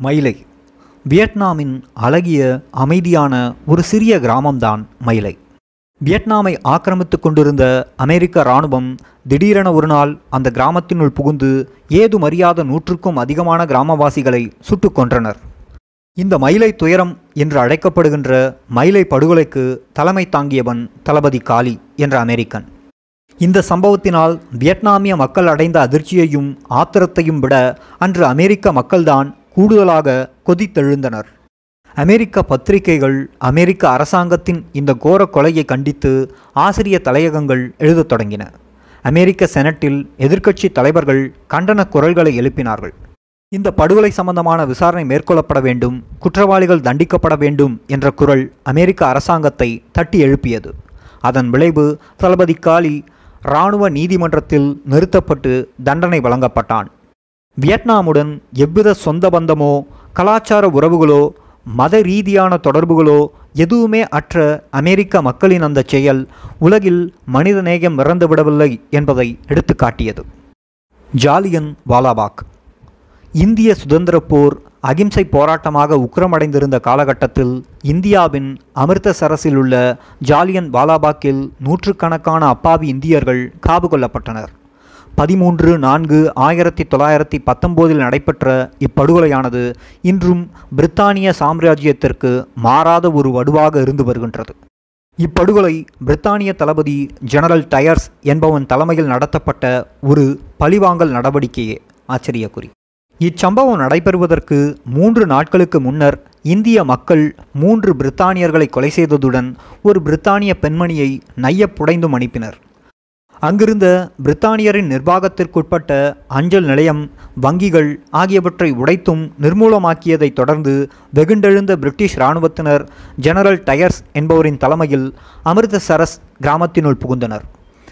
மயிலை. வியட்நாமின் அழகிய அமைதியான ஒரு சிறிய கிராமம்தான் மயிலை. வியட்நாமை ஆக்கிரமித்துக் கொண்டிருந்த அமெரிக்க இராணுவம் திடீரென ஒரு நாள் அந்த கிராமத்தினுள் புகுந்து ஏதுமறியாத நூற்றுக்கும் அதிகமான கிராமவாசிகளை சுட்டுக் கொன்றனர். இந்த மயிலை துயரம் என்று அழைக்கப்படுகின்ற மயிலை படுகொலைக்கு தலைமை தாங்கியவன் தளபதி காலி என்ற அமெரிக்கன். இந்த சம்பவத்தினால் வியட்நாமிய மக்கள் அடைந்த அதிர்ச்சியையும் ஆத்திரத்தையும் விட அன்று அமெரிக்க மக்கள்தான் கூடுதலாக கொதித்தெழுந்தனர். அமெரிக்க பத்திரிகைகள் அமெரிக்க அரசாங்கத்தின் இந்த கோர கொலையை கண்டித்து ஆசிரிய தலையகங்கள் எழுதத் தொடங்கின. அமெரிக்க செனட்டில் எதிர்க்கட்சி தலைவர்கள் கண்டன குரல்களை எழுப்பினார்கள். இந்த படுகொலை சம்பந்தமான விசாரணை மேற்கொள்ளப்பட வேண்டும் குற்றவாளிகள் தண்டிக்கப்பட வேண்டும் என்ற குரல் அமெரிக்க அரசாங்கத்தை தட்டி எழுப்பியது. அதன் விளைவு தளபதி காலி இராணுவ நீதிமன்றத்தில் நிறுத்தப்பட்டு தண்டனை வழங்கப்பட்டான். வியட்நாமுடன் எவ்வித சொந்த பந்தமோ கலாச்சார உறவுகளோ மத ரீதியான தொடர்புகளோ எதுவுமே அற்ற அமெரிக்க மக்களின் அந்த செயல் உலகில் மனிதநேயம் இறந்துவிடவில்லை என்பதை எடுத்துக்காட்டியது. ஜாலியன் வாலாபாக். இந்திய சுதந்திரப் போர் அகிம்சை போராட்டமாக உக்கிரமடைந்திருந்த காலகட்டத்தில் இந்தியாவின் அமிர்தசரஸில் உள்ள ஜாலியன் வாலாபாக்கில் நூற்றுக்கணக்கான அப்பாவி இந்தியர்கள் காவு கொள்ளப்பட்டனர் பதிமூன்று நான்கு ஆயிரத்தி தொள்ளாயிரத்தி பத்தொம்போதில் நடைபெற்ற இப்படுகொலையானது இன்றும் பிரித்தானிய சாம்ராஜ்யத்திற்கு மாறாத ஒரு வடுவாக இருந்து வருகின்றது. இப்படுகொலை பிரித்தானிய தளபதி ஜெனரல் டயர்ஸ் என்பவன் தலைமையில் நடத்தப்பட்ட ஒரு பழிவாங்கல் நடவடிக்கையே ஆச்சரியக்குறி. இச்சம்பவம் நடைபெறுவதற்கு மூன்று நாட்களுக்கு முன்னர் இந்திய மக்கள் மூன்று பிரித்தானியர்களை கொலை செய்ததுடன் ஒரு பிரித்தானிய பெண்மணியை நைய புடைந்தும் அனுப்பினர். அங்கிருந்த பிரித்தானியரின் நிர்வாகத்திற்குட்பட்ட அஞ்சல் நிலையம் வங்கிகள் ஆகியவற்றை உடைத்தும் நிர்மூலமாக்கியதைத் தொடர்ந்து வெகுண்டெழுந்த பிரிட்டிஷ் இராணுவத்தினர் ஜெனரல் டயர்ஸ் என்பவரின் தலைமையில் அமிர்தசரஸ் கிராமத்தினுள் புகுந்தனர்.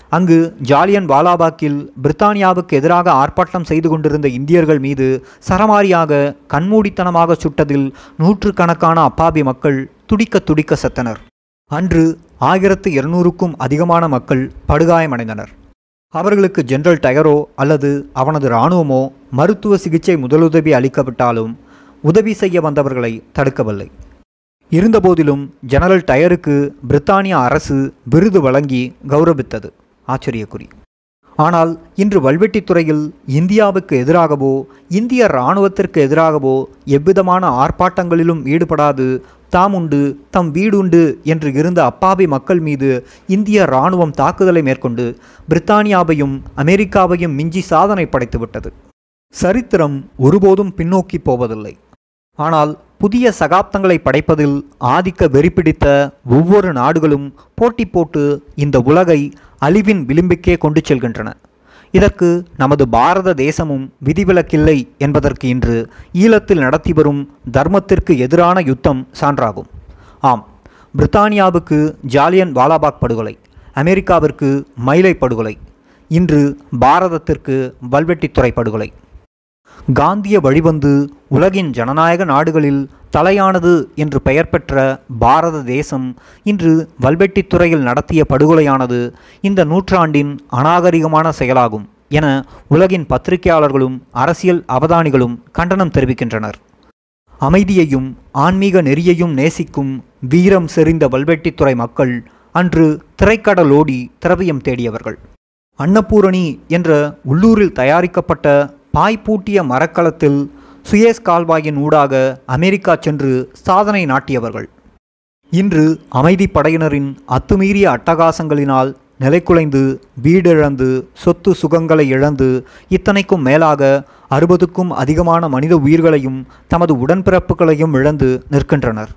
அங்கு ஜாலியன் வாலாபாக்கில் பிரித்தானியாவுக்கு எதிராக ஆர்ப்பாட்டம் செய்து கொண்டிருந்த இந்தியர்கள் மீது சரமாரியாக கண்மூடித்தனமாக சுட்டதில் நூற்றுக்கணக்கான அப்பாவி மக்கள் துடிக்க துடிக்க செத்தனர். அன்று ஆயிரத்து இருநூறுக்கும் அதிகமான மக்கள் படுகாயமடைந்தனர். அவர்களுக்கு ஜெனரல் டயரோ அல்லது அவனது இராணுவமோ மருத்துவ சிகிச்சை முதலுதவி அளிக்கப்பட்டாலும் உதவி செய்ய வந்தவர்களை தடுக்கவில்லை. இருந்தபோதிலும் ஜெனரல் டயருக்கு பிரித்தானிய அரசு விருது வழங்கி கௌரவித்தது. ஆச்சரியக்குறி. ஆனால் இன்று வல்வெட்டித்துறையில் இந்தியாவுக்கு எதிராகவோ இந்திய இராணுவத்திற்கு எதிராகவோ எவ்விதமான ஆர்ப்பாட்டங்களிலும் ஈடுபடாது தாம் உண்டு தம் வீடுண்டு என்று இருந்த அப்பாவி மக்கள் மீது இந்திய இராணுவம் தாக்குதலை மேற்கொண்டு பிரித்தானியாவையும் அமெரிக்காவையும் மிஞ்சி சாதனை படைத்துவிட்டது. சரித்திரம் ஒருபோதும் பின்னோக்கி போவதில்லை. ஆனால் புதிய சகாப்தங்களை படைப்பதில் ஆதிக்க வெறிப்பிடித்த ஒவ்வொரு நாடுகளும் போட்டி போட்டு இந்த உலகை அழிவின் விளிம்புக்கே கொண்டு செல்கின்றன. இதற்கு நமது பாரத தேசமும் விதிவிலக்கில்லை என்பதற்கு இன்று ஈழத்தில் நடத்தி வரும் தர்மத்திற்கு எதிரான யுத்தம் சான்றாகும். ஆம் பிரித்தானியாவுக்கு ஜாலியன் வாலாபாக் படுகொலை அமெரிக்காவிற்கு மயிலை படுகொலை இன்று பாரதத்திற்கு வல்வெட்டித்துறை படுகொலை. காந்திய வழிவந்து உலகின் ஜனநாயக நாடுகளில் தலையானது என்று பெயர் பெற்ற பாரத தேசம் இன்று வல்வெட்டித்துறையில் நடத்திய படுகொலையானது இந்த நூற்றாண்டின் அநாகரிகமான செயலாகும் என உலகின் பத்திரிகையாளர்களும் அரசியல் அவதானிகளும் கண்டனம் தெரிவிக்கின்றனர். அமைதியையும் ஆன்மீக நெறியையும் நேசிக்கும் வீரம் செறிந்த வல்வெட்டித்துறை மக்கள் அன்று திரைக்கடலோடி திரவியம் தேடியவர்கள். அன்னபூரணி என்ற உள்ளூரில் தயாரிக்கப்பட்ட பாய்பூட்டிய மரக்கலத்தில் சுயேஸ் கால்வாயின் ஊடாக அமெரிக்கா சென்று சாதனை நாட்டியவர்கள். இன்று அமைதி படையினரின் அத்துமீறிய அட்டகாசங்களினால் நிலைக்குலைந்து வீடிழந்து சொத்து சுகங்களை இழந்து இத்தனைக்கும் மேலாக அறுபதுக்கும் அதிகமான மனித உயிர்களையும் தமது உடன்பிறப்புகளையும் இழந்து நிற்கின்றனர்.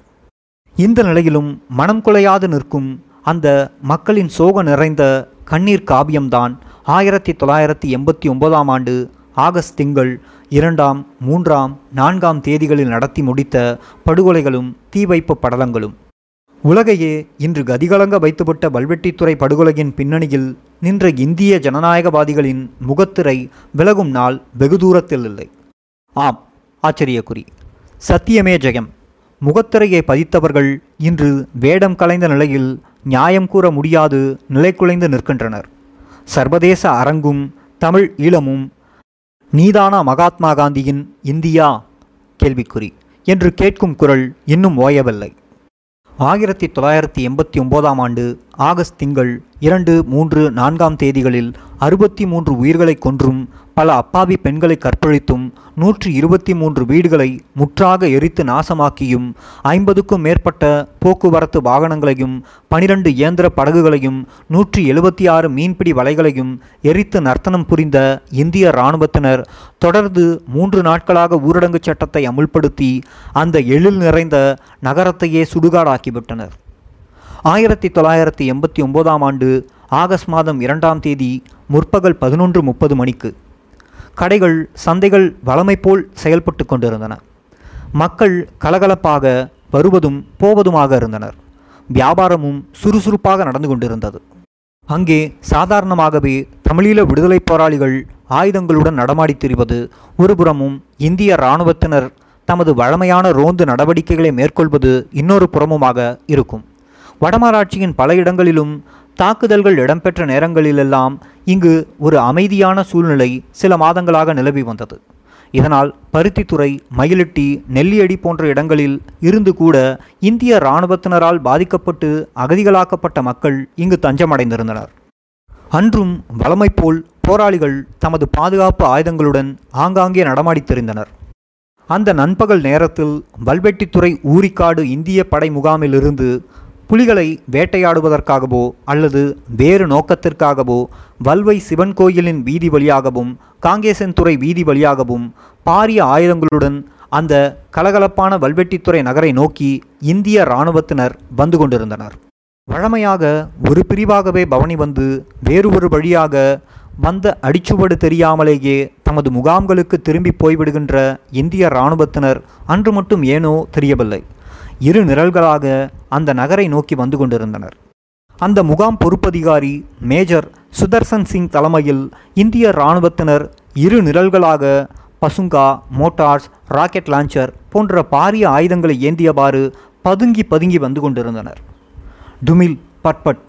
இந்த நிலையிலும் மனம் குலையாது நிற்கும் அந்த மக்களின் சோக நிறைந்த கண்ணீர் காவியம்தான் ஆயிரத்தி தொள்ளாயிரத்தி எண்பத்தி ஒன்பதாம் ஆண்டு ஆகஸ்ட் திங்கள் இரண்டாம் மூன்றாம் நான்காம் தேதிகளில் நடத்தி முடித்த படுகொலைகளும் தீ வைப்பு படலங்களும். உலகையே இன்று கதிகலங்க வைத்துவிட்ட வல்வெட்டித்துறை படுகொலையின் பின்னணியில் நின்ற இந்திய ஜனநாயகவாதிகளின் முகத்திரை விலகும் நாள் வெகு தூரத்தில் இல்லை. ஆம் ஆச்சரியக்குறி. சத்தியமே ஜெயம். முகத்திரையை பதித்தவர்கள் இன்று வேடம் கலைந்த நிலையில் நியாயம் கூற முடியாது நிலைக்குலைந்து நிற்கின்றனர். சர்வதேச அரங்கும் தமிழ் ஈழமும் நீதானா மகாத்மா காந்தியின் இந்தியா? கேள்விக்குறி. என்று கேட்கும் குரல் இன்னும் ஓயவில்லை. ஆயிரத்தி தொள்ளாயிரத்தி எண்பத்தி ஒன்பதாம் ஆண்டு ஆகஸ்ட் திங்கள் இரண்டு மூன்று நான்காம் தேதிகளில் அறுபத்தி மூன்று உயிர்களை கொன்றும் பல அப்பாவி பெண்களை கற்பழித்தும் நூற்றி இருபத்தி மூன்று வீடுகளை முற்றாக எரித்து நாசமாக்கியும் ஐம்பதுக்கும் மேற்பட்ட போக்குவரத்து வாகனங்களையும் பனிரெண்டு இயந்திர படகுகளையும் நூற்றி எழுபத்தி ஆறு மீன்பிடி வலைகளையும் எரித்து நர்த்தனம் புரிந்த இந்திய இராணுவத்தினர் தொடர்ந்து மூன்று நாட்களாக ஊரடங்கு சட்டத்தை அமுல்படுத்தி அந்த எழில் நிறைந்த நகரத்தையே சுடுகாடாக்கிவிட்டனர். ஆயிரத்தி தொள்ளாயிரத்தி எண்பத்தி ஒன்பதாம் ஆண்டு ஆகஸ்ட் மாதம் இரண்டாம் தேதி முற்பகல் பதினொன்று முப்பது மணிக்கு கடைகள் சந்தைகள் வளமை போல் செயல்பட்டு கொண்டிருந்தன. மக்கள் கலகலப்பாக வருவதும் போவதுமாக இருந்தனர். வியாபாரமும் சுறுசுறுப்பாக நடந்து கொண்டிருந்தது. அங்கே சாதாரணமாகவே தமிழீழ விடுதலைப் போராளிகள் ஆயுதங்களுடன் நடமாடித் திரிவது ஒருபுறமும் இந்திய இராணுவத்தினர் தமது வழமையான ரோந்து நடவடிக்கைகளை மேற்கொள்வது இன்னொரு புறமுமாக இருக்கும். வடமராட்சியின் பல இடங்களிலும் தாக்குதல்கள் இடம்பெற்ற நேரங்களிலெல்லாம் இங்கு ஒரு அமைதியான சூழ்நிலை சில மாதங்களாக நிலவி வந்தது. இதனால் பருத்தித்துறை மயிலிட்டி நெல்லியடி போன்ற இடங்களில் இருந்து கூட இந்திய இராணுவத்தினரால் பாதிக்கப்பட்டு அகதிகளாக்கப்பட்ட மக்கள் இங்கு தஞ்சமடைந்திருந்தனர். அன்றும் வளமை போல் போராளிகள் தமது பாதுகாப்பு ஆயுதங்களுடன் ஆங்காங்கே நடமாடித்திருந்தனர். அந்த நண்பகல் நேரத்தில் வல்வெட்டித்துறை ஊரிக்காடு இந்திய படை முகாமிலிருந்து புலிகளை வேட்டையாடுவதற்காகவோ அல்லது வேறு நோக்கத்திற்காகவோ வல்வை சிவன் கோயிலின் வீதி வழியாகவும் காங்கேசன்துறை வீதி வழியாகவும் பாரிய ஆயுதங்களுடன் அந்த கலகலப்பான வல்வெட்டித்துறை நகரை நோக்கி இந்திய இராணுவத்தினர் வந்து கொண்டிருந்தனர். வழமையாக ஒரு பிரிவாகவே பவனி வந்து வேறு ஒரு வழியாக வந்த அடிச்சுவடு தெரியாமலேயே தமது முகாம்களுக்கு திரும்பி போய்விடுகின்ற இந்திய இராணுவத்தினர் அன்று மட்டும் ஏனோ தெரியவில்லை. இரு நிரல்களாக அந்த நகரை நோக்கி வந்து கொண்டிருந்தனர். அந்த முகாம் பொறுப்பதிகாரி மேஜர் சுதர்சன் சிங் தலைமையில் இந்திய இராணுவத்தினர் இரு நிரல்களாக பசுங்கா மோட்டார்ஸ் ராக்கெட் லான்ச்சர் போன்ற பாரிய ஆயுதங்களை ஏந்தியவாறு பதுங்கி பதுங்கி வந்து கொண்டிருந்தனர். டுமில் பட்பட்.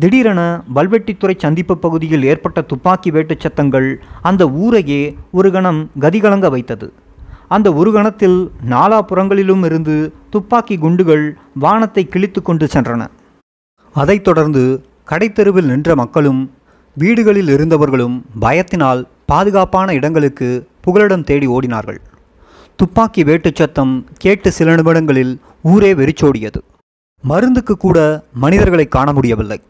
திடீரென வல்வெட்டித்துறை சந்திப்பு பகுதியில் ஏற்பட்ட துப்பாக்கி வேட்டுச் சத்தங்கள் அந்த ஊரையே ஒரு கணம் கதிகலங்க வைத்தது. அந்த ஒரு கணத்தில் நாலாபுறங்களிலும் இருந்து துப்பாக்கி குண்டுகள் வானத்தை கிழித்து கொண்டு சென்றன. அதைத் தொடர்ந்து கடைத்தெருவில் நின்ற மக்களும் வீடுகளில் இருந்தவர்களும் பயத்தினால் பாதுகாப்பான இடங்களுக்கு புகலிடம் தேடி ஓடினார்கள். துப்பாக்கி வேட்டுச் சத்தம் கேட்டு சில நிமிடங்களில் ஊரே வெறிச்சோடியது. மருந்துக்கு கூட மனிதர்களை காண முடியவில்லை.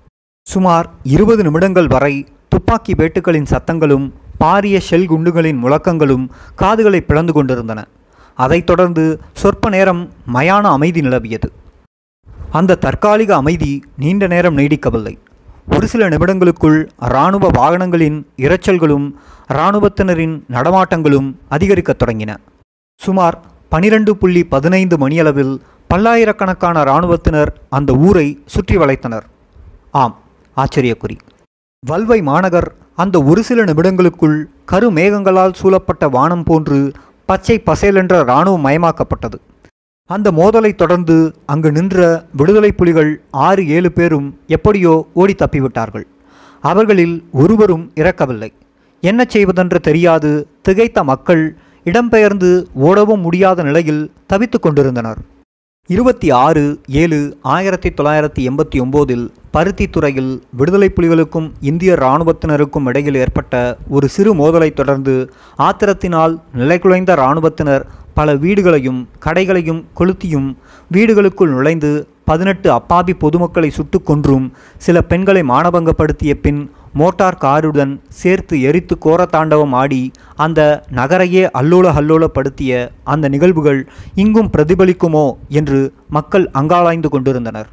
சுமார் இருபது நிமிடங்கள் வரை துப்பாக்கி வேட்டுகளின் சத்தங்களும் பாரிய ஷெல் குண்டுகளின் முழக்கங்களும் காதுகளை பிளந்து கொண்டிருந்தன. அதைத் தொடர்ந்து சொற்ப நேரம் மயான அமைதி நிலவியது. அந்த தற்காலிக அமைதி நீண்ட நேரம் நீடிக்கவில்லை. ஒரு சில நிமிடங்களுக்குள் இராணுவ வாகனங்களின் இரைச்சல்களும் இராணுவத்தினரின் நடமாட்டங்களும் அதிகரிக்கத் தொடங்கின. சுமார் பனிரெண்டு புள்ளி பதினைந்து மணியளவில் பல்லாயிரக்கணக்கான இராணுவத்தினர் அந்த ஊரை சுற்றி வளைத்தனர். ஆம் ஆச்சரியக்குறி. வல்வை மாநகர் அந்த ஒரு சில நிமிடங்களுக்குள் கருமேகங்களால் சூழப்பட்ட வானம் போன்று பச்சை பசேலென்ற இராணுவம் மயமாக்கப்பட்டது. அந்த மோதலைத் தொடர்ந்து அங்கு நின்ற விடுதலை புலிகள் ஆறு ஏழு பேரும் எப்படியோ ஓடி தப்பிவிட்டார்கள். அவர்களில் ஒருவரும் இறக்கவில்லை. என்ன செய்வதென்று தெரியாது திகைத்த மக்கள் இடம்பெயர்ந்து ஓடவும் முடியாத நிலையில் தவித்து கொண்டிருந்தனர். இருபத்தி ஆறு ஏழு ஆயிரத்தி தொள்ளாயிரத்தி எண்பத்தி ஒம்போதில் பருத்தி துறையில் விடுதலை புலிகளுக்கும் இந்திய இராணுவத்தினருக்கும் இடையில் ஏற்பட்ட ஒரு சிறு மோதலை தொடர்ந்து ஆத்திரத்தினால் நிலைகுலைந்த இராணுவத்தினர் பல வீடுகளையும் கடைகளையும் கொளுத்தியும் வீடுகளுக்குள் நுழைந்து பதினெட்டு அப்பாவி பொதுமக்களை சுட்டு கொன்றும் சில பெண்களை மானபங்கப்படுத்திய பின் மோட்டார் காருடன் சேர்த்து எரித்து கோர தாண்டவம் ஆடி அந்த நகரையே அல்லோல அல்லோலப்படுத்திய அந்த நிகழ்வுகள் இங்கும் பிரதிபலிக்குமோ என்று மக்கள் அங்காளாய்ந்து கொண்டிருந்தனர்.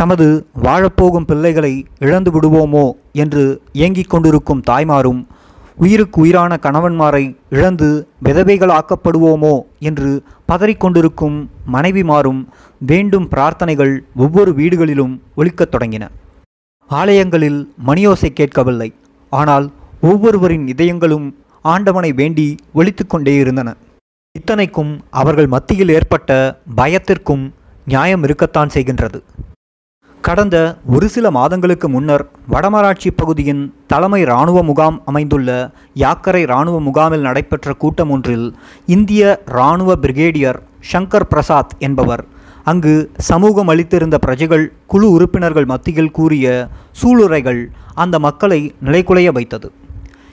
தமது வாழப்போகும் பிள்ளைகளை இழந்து விடுவோமோ என்று ஏங்கிக் கொண்டிருக்கும் தாய்மாரும் உயிருக்கு உயிரான கணவன்மாரை இழந்து விதவைகளாக்கப்படுவோமோ என்று பதறிக்கொண்டிருக்கும் மனைவிமாரும் வேண்டும் பிரார்த்தனைகள் ஒவ்வொரு வீடுகளிலும் ஒலிக்கத் தொடங்கின. ஆலயங்களில் மணியோசை கேட்கவில்லை. ஆனால் ஒவ்வொருவரின் இதயங்களும் ஆண்டவனை வேண்டி ஒழித்து கொண்டே இருந்தன. இத்தனைக்கும் அவர்கள் மத்தியில் ஏற்பட்ட பயத்திற்கும் நியாயம் இருக்கத்தான் செய்கின்றது. கடந்த ஒரு சில மாதங்களுக்கு முன்னர் வடமராட்சி பகுதியின் தலைமை இராணுவ முகாம் அமைந்துள்ள யாக்கரை இராணுவ முகாமில் நடைபெற்ற கூட்டம் ஒன்றில் இந்திய இராணுவ பிரிகேடியர் ஷங்கர் பிரசாத் என்பவர் அங்கு சமூகம் அளித்திருந்த பிரஜைகள் குழு உறுப்பினர்கள் மத்தியில் கூறிய சூளுரைகள் அந்த மக்களை நிலைகுலைய வைத்தது.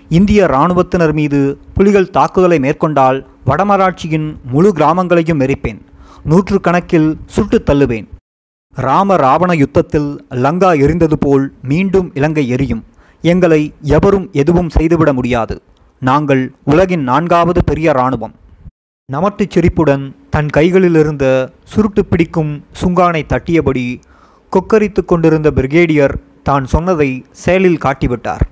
இந்திய இராணுவத்தினர் மீது புலிகள் தாக்குதலை மேற்கொண்டால் வடமராட்சியின் முழு கிராமங்களையும் எரிப்பேன். நூற்றுக்கணக்கில் சுட்டுத் தள்ளுவேன். ராம ராவண யுத்தத்தில் லங்கா எரிந்தது போல் மீண்டும் இலங்கை எரியும். எங்களை எவரும் எதுவும் செய்துவிட முடியாது. நாங்கள் உலகின் நான்காவது பெரிய இராணுவம். நமட்டுச் சிரிப்புடன் தன் கைகளிலிருந்த சுருட்டு பிடிக்கும் சுங்கானை தட்டியபடி கொக்கரித்து கொண்டிருந்த பிரிகேடியர் தான் சொன்னதை செயலில் காட்டிவிட்டார்.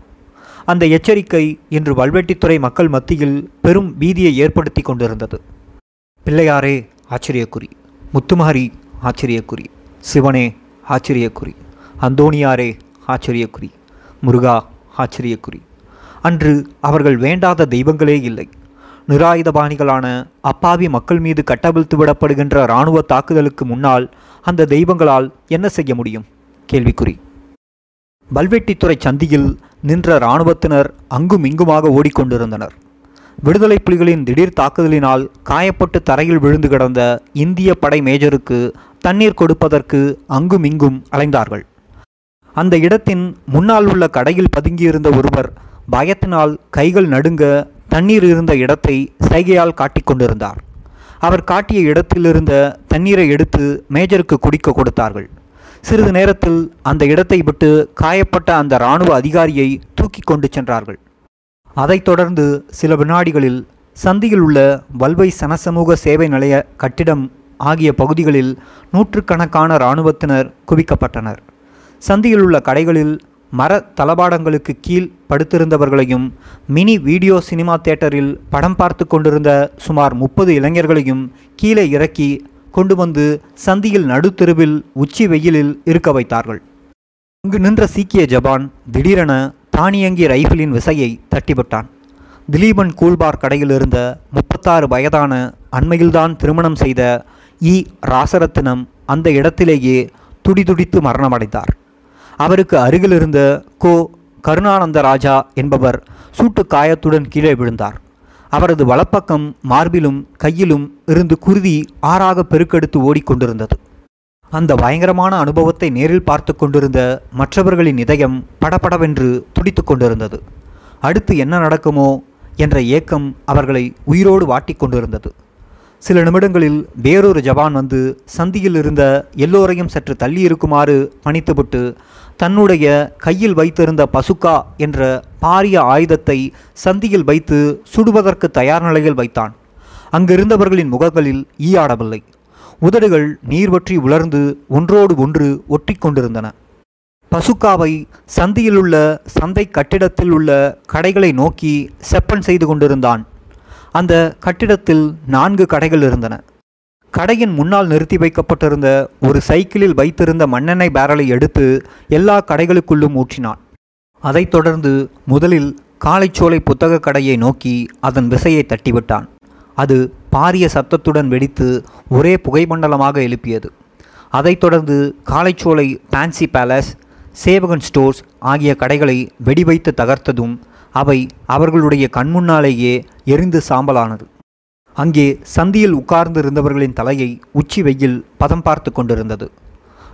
அந்த எச்சரிக்கை இன்று வல்வெட்டித்துறை மக்கள் மத்தியில் பெரும் பீதியை ஏற்படுத்தி கொண்டிருந்தது. பிள்ளையாரே ஆச்சரியக்குறி. முத்துமாரி ஆச்சரியக்குறி. சிவனே ஆச்சரியக்குறி. அந்தோணியாரே ஆச்சரியக்குறி. முருகா ஆச்சரியக்குறி. அன்று அவர்கள் வேண்டாத தெய்வங்களே இல்லை. நிராயுதபாணிகளான அப்பாவி மக்கள் மீது கட்டவிழ்த்து விடப்படுகின்ற இராணுவ தாக்குதலுக்கு முன்னால் அந்த தெய்வங்களால் என்ன செய்ய முடியும்? கேள்விக்குறி. பல்வெட்டித்துறை சந்தியில் நின்ற இராணுவத்தினர் அங்கும் இங்குமாக ஓடிக்கொண்டிருந்தனர். விடுதலை புலிகளின் திடீர் தாக்குதலினால் காயப்பட்டு தரையில் விழுந்து கிடந்த இந்திய படை மேஜருக்கு தண்ணீர் கொடுப்பதற்கு அங்கும் இங்கும் அலைந்தார்கள். அந்த இடத்தின் முன்னால் உள்ள கடையில் பதுங்கியிருந்த ஒருவர் பயத்தினால் கைகள் நடுங்க தண்ணீர் இருந்த இடத்தை சைகையால் காட்டிக் கொண்டிருந்தார். அவர் காட்டிய இடத்திலிருந்த தண்ணீரை எடுத்து மேஜருக்கு குடிக்க கொடுத்தார்கள். சிறிது நேரத்தில் அந்த இடத்தை விட்டு காயப்பட்ட அந்த இராணுவ அதிகாரியை தூக்கி கொண்டு சென்றார்கள். அதைத் தொடர்ந்து சில வினாடிகளில் சந்தியில் உள்ள வல்வை சனசமூக சேவை நிலைய கட்டிடம் ஆகிய பகுதிகளில் நூற்றுக்கணக்கான இராணுவத்தினர் குவிக்கப்பட்டனர். சந்தியில் உள்ள கடைகளில் மர தளபாடங்களுக்கு கீழ் படுத்திருந்தவர்களையும் மினி வீடியோ சினிமா தியேட்டரில் படம் பார்த்து கொண்டிருந்த சுமார் முப்பது இளைஞர்களையும் கீழே இறக்கி கொண்டு வந்து சந்தியில் நடுத்தெருவில் உச்சி வெயிலில் இருக்க வைத்தார்கள். அங்கு நின்ற சீக்கிய ஜபான் திடீரென தானியங்கி ரைஃபிளின் விசையை தட்டிவிட்டான். திலீபன் கூல்பார் கடையில் இருந்த முப்பத்தாறு வயதான அண்மையில்தான் திருமணம் செய்த இ ராசரத்தினம் அந்த இடத்திலேயே துடிதுடித்து மரணமடைந்தார். அவருக்கு அருகில் இருந்த கோ கருணானந்த ராஜா என்பவர் சூட்டு காயத்துடன் கீழே விழுந்தார். அவரது வலப்பக்கம் மார்பிலும் கையிலும் இருந்து குருதி ஆறாக பெருக்கெடுத்து ஓடிக்கொண்டிருந்தது. அந்த பயங்கரமான அனுபவத்தை நேரில் பார்த்து கொண்டிருந்த மற்றவர்களின் இதயம் படபடவென்று துடித்து கொண்டிருந்தது. அடுத்து என்ன நடக்குமோ என்ற ஏக்கம் அவர்களை உயிரோடு வாட்டிக் கொண்டிருந்தது. சில நிமிடங்களில் வேறொரு ஜவான் வந்து சந்தியில் இருந்த எல்லோரையும் சற்று தள்ளி இருக்குமாறு பணித்துவிட்டு தன்னுடைய கையில் வைத்திருந்த பசுக்கா என்ற பாரிய ஆயுதத்தை சந்தியில் வைத்து சுடுவதற்கு தயார் நிலையில் வைத்தான். அங்கிருந்தவர்களின் முகங்களில் ஈயாடவில்லை. உதடுகள் நீர் வற்றி உலர்ந்து ஒன்றோடு ஒன்று ஒட்டிக்கொண்டிருந்தன பசுக்காவை சந்தியிலுள்ள சந்தை கட்டிடத்தில் உள்ள கடைகளை நோக்கி செப்பன் செய்து கொண்டிருந்தான். அந்த கட்டிடத்தில் நான்கு கடைகள் இருந்தன. கடையின் முன்னால் நிறுத்தி வைக்கப்பட்டிருந்த ஒரு சைக்கிளில் வைத்திருந்த மண்ணெண்ணெய் பேரலை எடுத்து எல்லா கடைகளுக்குள்ளும் ஊற்றினான். அதைத் தொடர்ந்து முதலில் காலைச்சோலை புத்தகக் கடையை நோக்கி அதன் விசையை தட்டிவிட்டான். அது பாரிய சத்தத்துடன் வெடித்து ஒரே புகைமண்டலமாக எழுப்பியது. அதைத் தொடர்ந்து காளைச்சோலை பேன்சி பேலஸ் சேவகன் ஸ்டோர்ஸ் ஆகிய கடைகளை வெடிவைத்து தகர்த்ததும் அவை அவர்களுடைய கண்முன்னாலேயே எரிந்து சாம்பலானது. அங்கே சந்தியில் உட்கார்ந்து இருந்தவர்களின் தலையை உச்சி வெயில் பதம் பார்த்து கொண்டிருந்தது.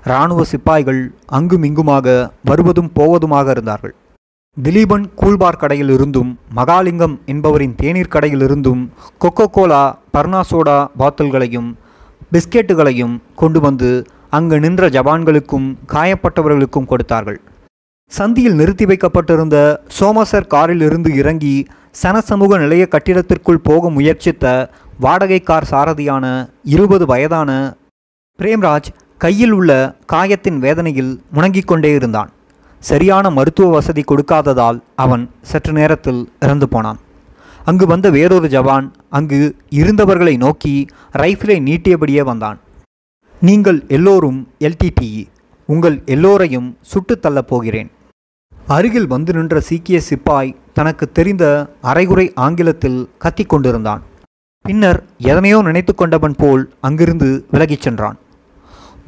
இராணுவ சிப்பாய்கள் அங்குமிங்குமாக வருவதும் போவதுமாக இருந்தார்கள். திலீபன் கூழ்பார் கடையில் இருந்தும் மகாலிங்கம் என்பவரின் தேநீர் கடையில் இருந்தும் கொக்கோ கோலா பர்னாசோடா பாத்தல்களையும் பிஸ்கெட்டுகளையும் கொண்டு வந்து அங்கு நின்ற ஜவான்களுக்கும் காயப்பட்டவர்களுக்கும் கொடுத்தார்கள். சந்தியில் நிறுத்தி வைக்கப்பட்டிருந்த சோமசர் காரில் இருந்து இறங்கி சனசமூக நிலைய கட்டிடத்திற்குள் போக முயற்சித்த வாடகை கார் சாரதியான இருபது வயதான பிரேம்ராஜ் கையில் உள்ள காயத்தின் வேதனையில் முணங்கிக் கொண்டே இருந்தான். சரியான மருத்துவ வசதி கொடுக்காததால் அவன் சற்று நேரத்தில் இறந்து போனான். அங்கு வந்த வேறொரு ஜவான் அங்கு இருந்தவர்களை நோக்கி ரைஃபிளை நீட்டியபடியே வந்தான். நீங்கள் எல்லோரும் எல்டிடிஇ உங்கள் எல்லோரையும் சுட்டுத் தள்ளப் போகிறேன். அருகில் வந்து நின்ற சீக்கிய சிப்பாய் தனக்கு தெரிந்த அரைகுறை ஆங்கிலத்தில் கத்திக் கொண்டிருந்தான். பின்னர் எதனையோ நினைத்து கொண்டவன் போல் அங்கிருந்து விலகிச் சென்றான்.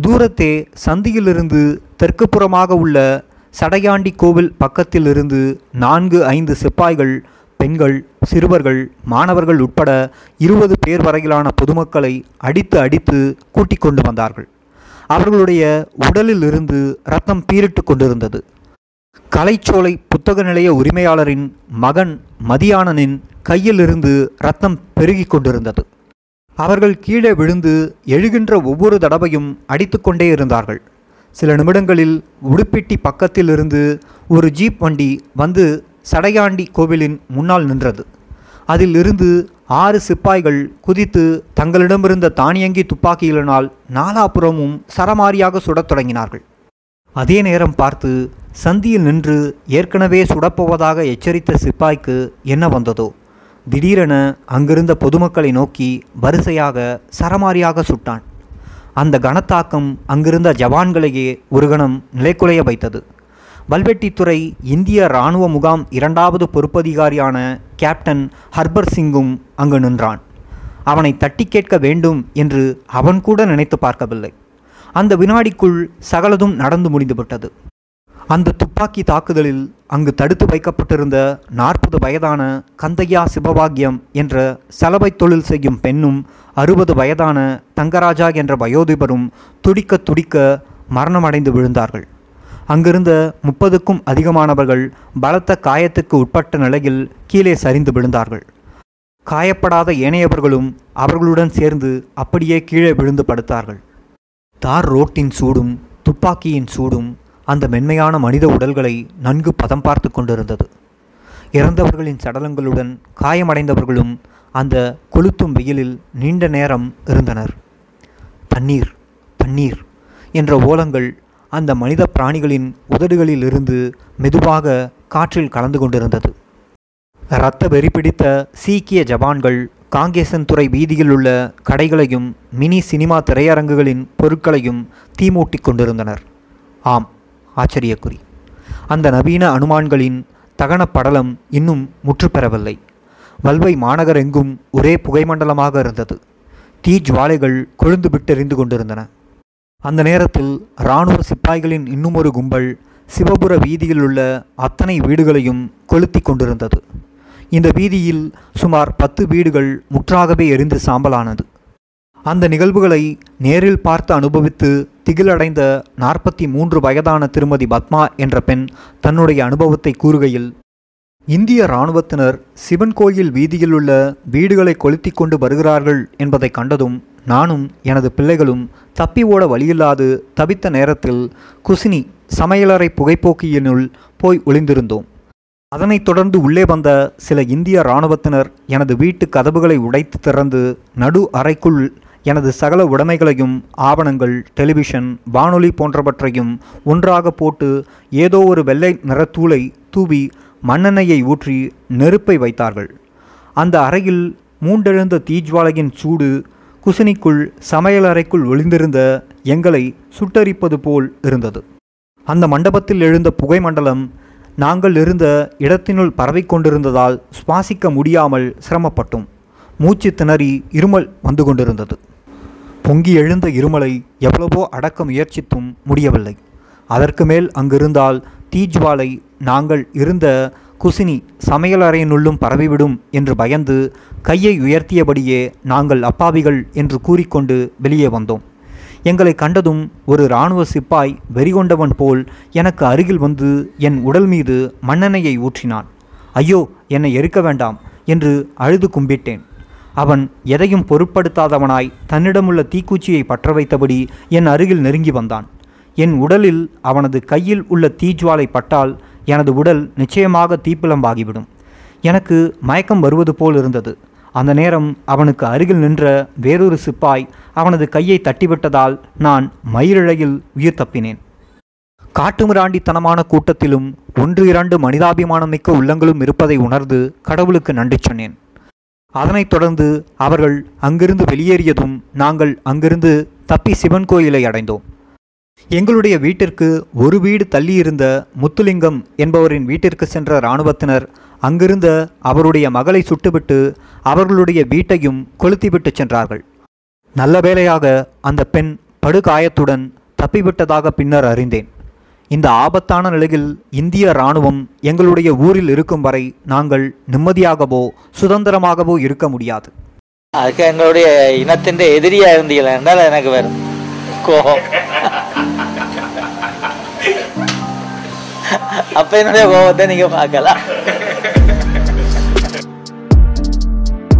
தூரத்தே சந்தியிலிருந்து தெற்கு புறமாக உள்ள சடையாண்டி கோவில் பக்கத்திலிருந்து நான்கு ஐந்து சிப்பாய்கள் பெண்கள் சிறுவர்கள் மாணவர்கள் உட்பட இருபது பேர் வரையிலான பொதுமக்களை அடித்து அடித்து கூட்டிக் கொண்டு வந்தார்கள். அவர்களுடைய உடலில் இருந்து ரத்தம் பீரிட்டு கொண்டிருந்தது. கலைச்சோலை புத்தக நிலைய உரிமையாளரின் மகன் மதியானனின் கையிலிருந்து ரத்தம் பெருகி கொண்டிருந்தது. அவர்கள் கீழே விழுந்து எழுகின்ற ஒவ்வொரு தடவையும் அடித்துக்கொண்டே இருந்தார்கள். சில நிமிடங்களில் உடுப்பிட்டி பக்கத்திலிருந்து ஒரு ஜீப் வண்டி வந்து சடையாண்டி கோவிலின் முன்னால் நின்றது. அதில் இருந்து ஆறு சிப்பாய்கள் குதித்து தங்களிடமிருந்த தானியங்கி துப்பாக்கிகளினால் நாலாபுறமும் சரமாரியாக சுடத் தொடங்கினார்கள். அதே நேரம் பார்த்து சந்தியில் நின்று ஏற்கனவே சுடப்போவதாக எச்சரித்த சிப்பாய்க்கு என்ன வந்ததோ? திடீரென அங்கிருந்த பொதுமக்களை நோக்கி வரிசையாக சரமாரியாக சுட்டான். அந்த கனத்தாக்கம் அங்கிருந்த ஜவான்களையே ஒரு கணம் நிலைக்குலைய வைத்தது. வல்வெட்டித்துறை இந்திய இராணுவ முகாம் இரண்டாவது பொறுப்பதிகாரியான கேப்டன் ஹர்பர் சிங்கும் அங்கு நின்றான். அவனை தட்டி கேட்க வேண்டும் என்று அவன் கூட நினைத்து பார்க்கவில்லை. அந்த வினாடிக்குள் சகலதும் நடந்து முடிந்துவிட்டது. அந்த துப்பாக்கி தாக்குதலில் அங்கு தடுத்து வைக்கப்பட்டிருந்த நாற்பது வயதான கந்தையா சிவபாகியம் என்ற சலவை தொழில் செய்யும் பெண்ணும் அறுபது வயதான தங்கராஜா என்ற வயோதிபரும் துடிக்க துடிக்க மரணமடைந்து விழுந்தார்கள். அங்கிருந்த முப்பதுக்கும் அதிகமானவர்கள் பலத்த காயத்துக்கு உட்பட்ட நிலையில் கீழே சரிந்து விழுந்தார்கள். காயப்படாத ஏனையவர்களும் அவர்களுடன் சேர்ந்து அப்படியே கீழே விழுந்து படுத்தார்கள். தார் ரோட்டின் சூடும் துப்பாக்கியின் சூடும் அந்த மென்மையான மனித உடல்களை நன்கு பதம் பார்த்து கொண்டிருந்தது. இறந்தவர்களின் சடலங்களுடன் காயமடைந்தவர்களும் அந்த கொளுத்தும் வெயிலில் நீண்ட நேரம் இருந்தனர். தண்ணீர் தண்ணீர் என்ற ஓலங்கள் அந்த மனித பிராணிகளின் உதடுகளில் இருந்து மெதுவாக காற்றில் கலந்து கொண்டிருந்தது. இரத்த வெறி பிடித்த சீக்கிய ஜவான்கள் காங்கேசன் துறை வீதியில் உள்ள கடைகளையும் மினி சினிமா திரையரங்குகளின் பொருட்களையும் தீமூட்டிக் கொண்டிருந்தனர். ஆம் ஆச்சரியக்குறி. அந்த நவீன அனுமான்களின் தகன படலம் இன்னும் முற்றுப்பெறவில்லை. வல்வை மாநகரெங்கும் ஒரே புகைமண்டலமாக இருந்தது. தீ ஜுவாலைகள் கொழுந்து விட்டெறிந்து கொண்டிருந்தன. அந்த நேரத்தில் இராணுவ சிப்பாய்களின் இன்னுமொரு கும்பல் சிவபுர வீதியில் உள்ள அத்தனை வீடுகளையும் கொளுத்தி கொண்டிருந்தது. இந்த வீதியில் சுமார் பத்து வீடுகள் முற்றாகவே எரிந்து சாம்பலானது. அந்த நிகழ்வுகளை நேரில் பார்த்து அனுபவித்து திகிலடைந்த நாற்பத்தி மூன்று வயதான திருமதி பத்மா என்ற பெண் தன்னுடைய அனுபவத்தை கூறுகையில் இந்திய இராணுவத்தினர் சிவன் கோயில் வீதியில் உள்ள வீடுகளை கொளுத்தி கொண்டு வருகிறார்கள் என்பதை கண்டதும் நானும் எனது பிள்ளைகளும் தப்பி ஓட வழியில்லாது தவித்த நேரத்தில் குசினி சமையலறை புகைப்போக்கியினுள் போய் ஒளிந்திருந்தோம். அதனைத் தொடர்ந்து உள்ளே வந்த சில இந்திய இராணுவத்தினர் எனது வீட்டு கதவுகளை உடைத்து திறந்து நடு அறைக்குள் எனது சகல உடைமைகளையும் ஆவணங்கள் டெலிவிஷன் வானொலி போன்றவற்றையும் ஒன்றாக போட்டு ஏதோ ஒரு வெள்ளை நிறத்தூளை தூவி மண்ணெண்ணெயை ஊற்றி நெருப்பை வைத்தார்கள். அந்த அறையில் மூண்டெழுந்த தீஜ்வாலையின் சூடு குசினிக்குள் சமையலறைக்குள் ஒளிந்திருந்த எங்களை சுட்டரிப்பது போல் இருந்தது. அந்த மண்டபத்தில் எழுந்த புகை மண்டலம் நாங்கள் இருந்த இடத்தினுள் பரவிக்கொண்டிருந்ததால் சுவாசிக்க முடியாமல் சிரமப்பட்டோம். மூச்சு திணறி இருமல் வந்து கொண்டிருந்தது. பொங்கி எழுந்த இருமலை எவ்வளவோ அடக்க முயற்சித்தும் முடியவில்லை. அதற்கு மேல் அங்கிருந்தால் தீஜ்வாலை நாங்கள் இருந்த குசினி சமையலறையினுள்ளும் பரவிவிடும் என்று பயந்து கையை உயர்த்தியபடியே நாங்கள் அப்பாவிகள் என்று கூறிக்கொண்டு வெளியே வந்தோம். எங்களை கண்டதும் ஒரு இராணுவ சிப்பாய் வெறிகொண்டவன் போல் எனக்கு அருகில் வந்து என் உடல் மீது மண்ணெண்ணெயை ஊற்றினான். ஐயோ என்னை எரிக்க வேண்டாம் என்று அழுது கும்பிட்டேன். அவன் எதையும் பொருட்படுத்தாதவனாய் தன்னிடமுள்ள தீக்குச்சியை பற்ற வைத்தபடி என் அருகில் நெருங்கி வந்தான். என் உடலில் அவனது கையில் உள்ள தீஜ்வாலை பட்டால் எனது உடல் நிச்சயமாக தீப்பிளம்பாகிவிடும். எனக்கு மயக்கம் வருவது போல் இருந்தது. அந்த நேரம் அவனுக்கு அருகில் நின்ற வேறொரு சிப்பாய் அவனது கையை தட்டிவிட்டதால் நான் மயிரிழையில் உயிர் தப்பினேன். காட்டுமிராண்டித்தனமான கூட்டத்திலும் ஒன்று இரண்டு மனிதாபிமானமிக்க உள்ளங்களும் இருப்பதை உணர்ந்து கடவுளுக்கு நன்றி சொன்னேன். அதனைத் தொடர்ந்து அவர்கள் அங்கிருந்து வெளியேறியதும் நாங்கள் அங்கிருந்து தப்பி சிவன் கோயிலை அடைந்தோம். எங்களுடைய வீட்டிற்கு ஒரு வீடு தள்ளியிருந்த முத்துலிங்கம் என்பவரின் வீட்டிற்கு சென்ற இராணுவத்தினர் அங்கிருந்த அவருடைய மகளை சுட்டுவிட்டு அவர்களுடைய வீட்டையும் கொளுத்திவிட்டு சென்றார்கள். நல்ல வேளையாக அந்த பெண் படுகாயத்துடன் தப்பிவிட்டதாக பின்னர் அறிந்தேன். இந்த ஆபத்தான நிலையில் இந்திய இராணுவம் எங்களுடைய ஊரில் இருக்கும் வரை நாங்கள் நிம்மதியாகவோ சுதந்திரமாகவோ இருக்க முடியாது. அதுக்கு எங்களுடைய இனத்தின் எதிரியா இருந்தீங்களா என்றால் எனக்கு வரும் கோபம். அப்ப என்னுடைய கோபத்தை நீங்க பார்க்கலாம்.